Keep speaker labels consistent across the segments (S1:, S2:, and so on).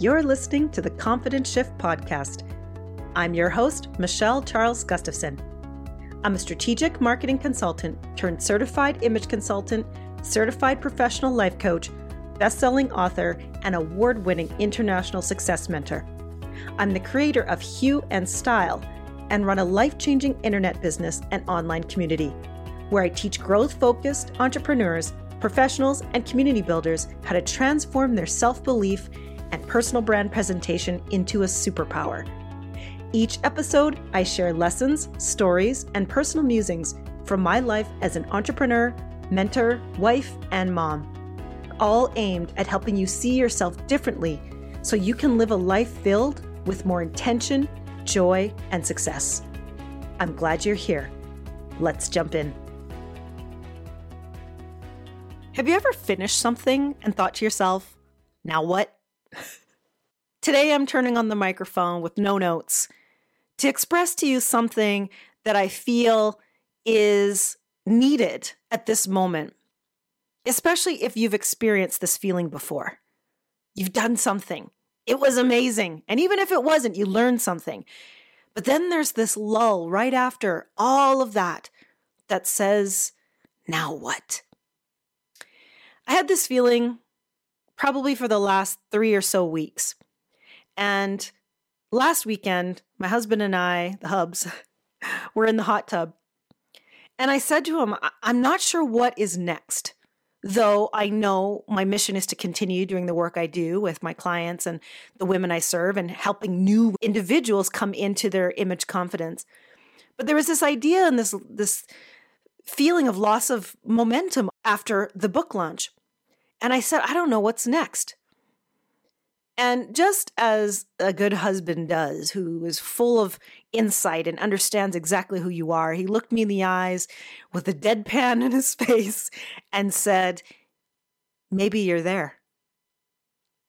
S1: You're listening to the Confident Shift podcast. I'm your host, Michelle Charles Gustafson. I'm a strategic marketing consultant turned certified image consultant, certified professional life coach, best selling author, and award winning international success mentor. I'm the creator of Hue and Style and run a life changing internet business and online community where I teach growth focused entrepreneurs, professionals, and community builders how to transform their self belief and personal brand presentation into a superpower. Each episode, I share lessons, stories, and personal musings from my life as an entrepreneur, mentor, wife, and mom, all aimed at helping you see yourself differently so you can live a life filled with more intention, joy, and success. I'm glad you're here. Let's jump in. Have you ever finished something and thought to yourself, now what? Today I'm turning on the microphone with no notes to express to you something that I feel is needed at this moment, especially if you've experienced this feeling before. You've done something, it was amazing. And even if it wasn't, you learned something. But then there's this lull right after all of that that says, now what? I had this feeling probably for the last three or so weeks. And last weekend, my husband and I, the hubs, were in the hot tub. And I said to him, I'm not sure what is next, though I know my mission is to continue doing the work I do with my clients and the women I serve and helping new individuals come into their image confidence. But there was this idea and this, this feeling of loss of momentum after the book launch. And I said, I don't know what's next. And just as a good husband does, who is full of insight and understands exactly who you are, he looked me in the eyes with a deadpan in his face and said, Maybe you're there.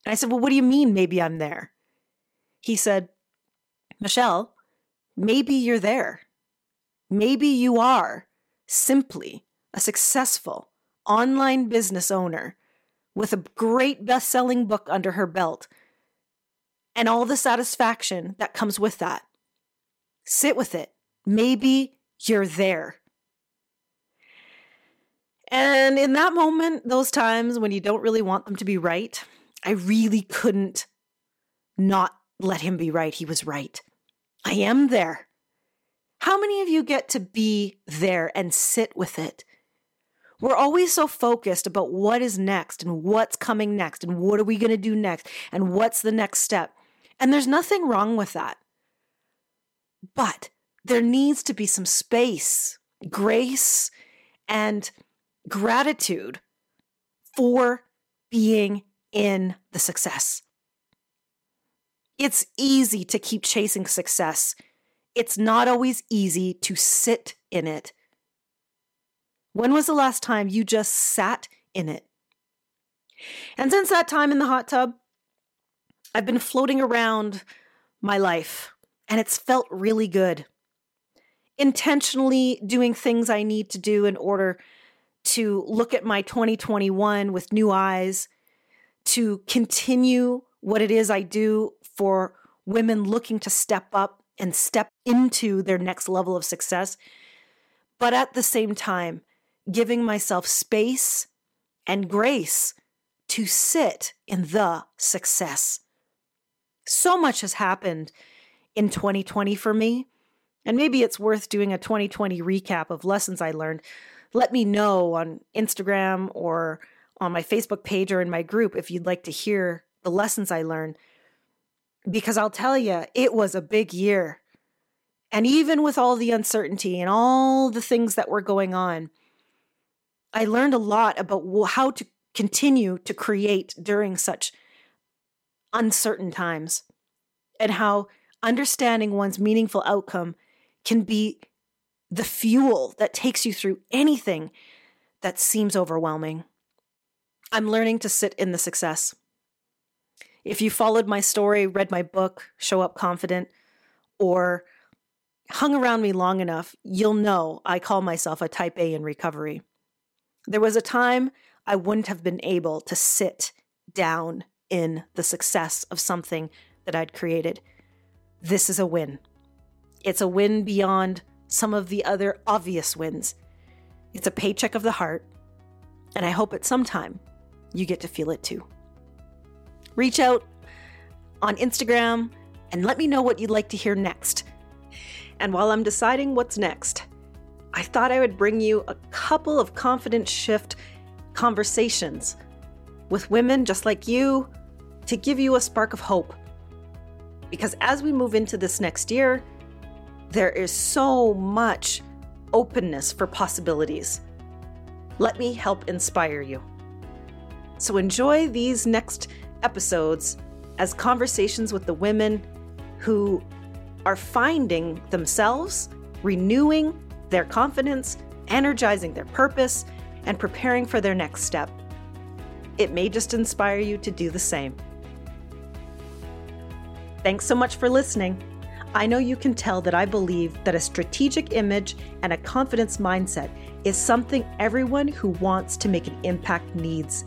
S1: And I said, Well, what do you mean, maybe I'm there? He said, Michelle, maybe you're there. Maybe you are simply a successful online business owner with a great best selling book under her belt and all the satisfaction that comes with that. Sit with it. Maybe you're there. And in that moment, those times when you don't really want them to be right, I really couldn't not let him be right. He was right. I am there. How many of you get to be there and sit with it we're always so focused about what is next and what's coming next and what are we going to do next and what's the next step. And there's nothing wrong with that. But there needs to be some space, grace, and gratitude for being in the success. It's easy to keep chasing success. It's not always easy to sit in it when was the last time you just sat in it? And since that time in the hot tub, I've been floating around my life and it's felt really good. Intentionally doing things I need to do in order to look at my 2021 with new eyes, to continue what it is I do for women looking to step up and step into their next level of success. But at the same time, giving myself space and grace to sit in the success. So much has happened in 2020 for me, and maybe it's worth doing a 2020 recap of lessons I learned. Let me know on Instagram or on my Facebook page or in my group if you'd like to hear the lessons I learned. Because I'll tell you, it was a big year. And even with all the uncertainty and all the things that were going on, I learned a lot about how to continue to create during such uncertain times and how understanding one's meaningful outcome can be the fuel that takes you through anything that seems overwhelming. I'm learning to sit in the success. If you followed my story, read my book, Show Up Confident, or hung around me long enough, you'll know I call myself a type A in recovery. There was a time I wouldn't have been able to sit down in the success of something that I'd created. This is a win. It's a win beyond some of the other obvious wins. It's a paycheck of the heart, and I hope at some time you get to feel it too. Reach out on Instagram and let me know what you'd like to hear next. And while I'm deciding what's next, I thought I would bring you a couple of confidence shift conversations with women just like you to give you a spark of hope. Because as we move into this next year, there is so much openness for possibilities. Let me help inspire you. So enjoy these next episodes as conversations with the women who are finding themselves, renewing their confidence, energizing their purpose, and preparing for their next step. It may just inspire you to do the same. Thanks so much for listening. I know you can tell that I believe that a strategic image and a confidence mindset is something everyone who wants to make an impact needs.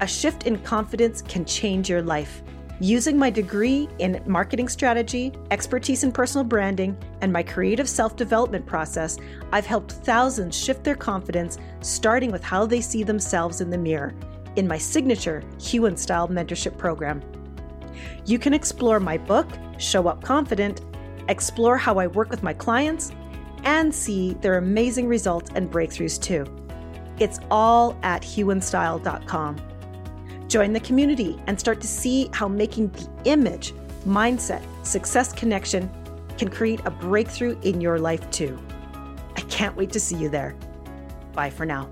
S1: A shift in confidence can change your life. Using my degree in marketing strategy, expertise in personal branding, and my creative self development process, I've helped thousands shift their confidence, starting with how they see themselves in the mirror, in my signature Hue and Style Mentorship Program. You can explore my book, Show Up Confident, explore how I work with my clients, and see their amazing results and breakthroughs too. It's all at hueandstyle.com. Join the community and start to see how making the image, mindset, success connection can create a breakthrough in your life too. I can't wait to see you there. Bye for now.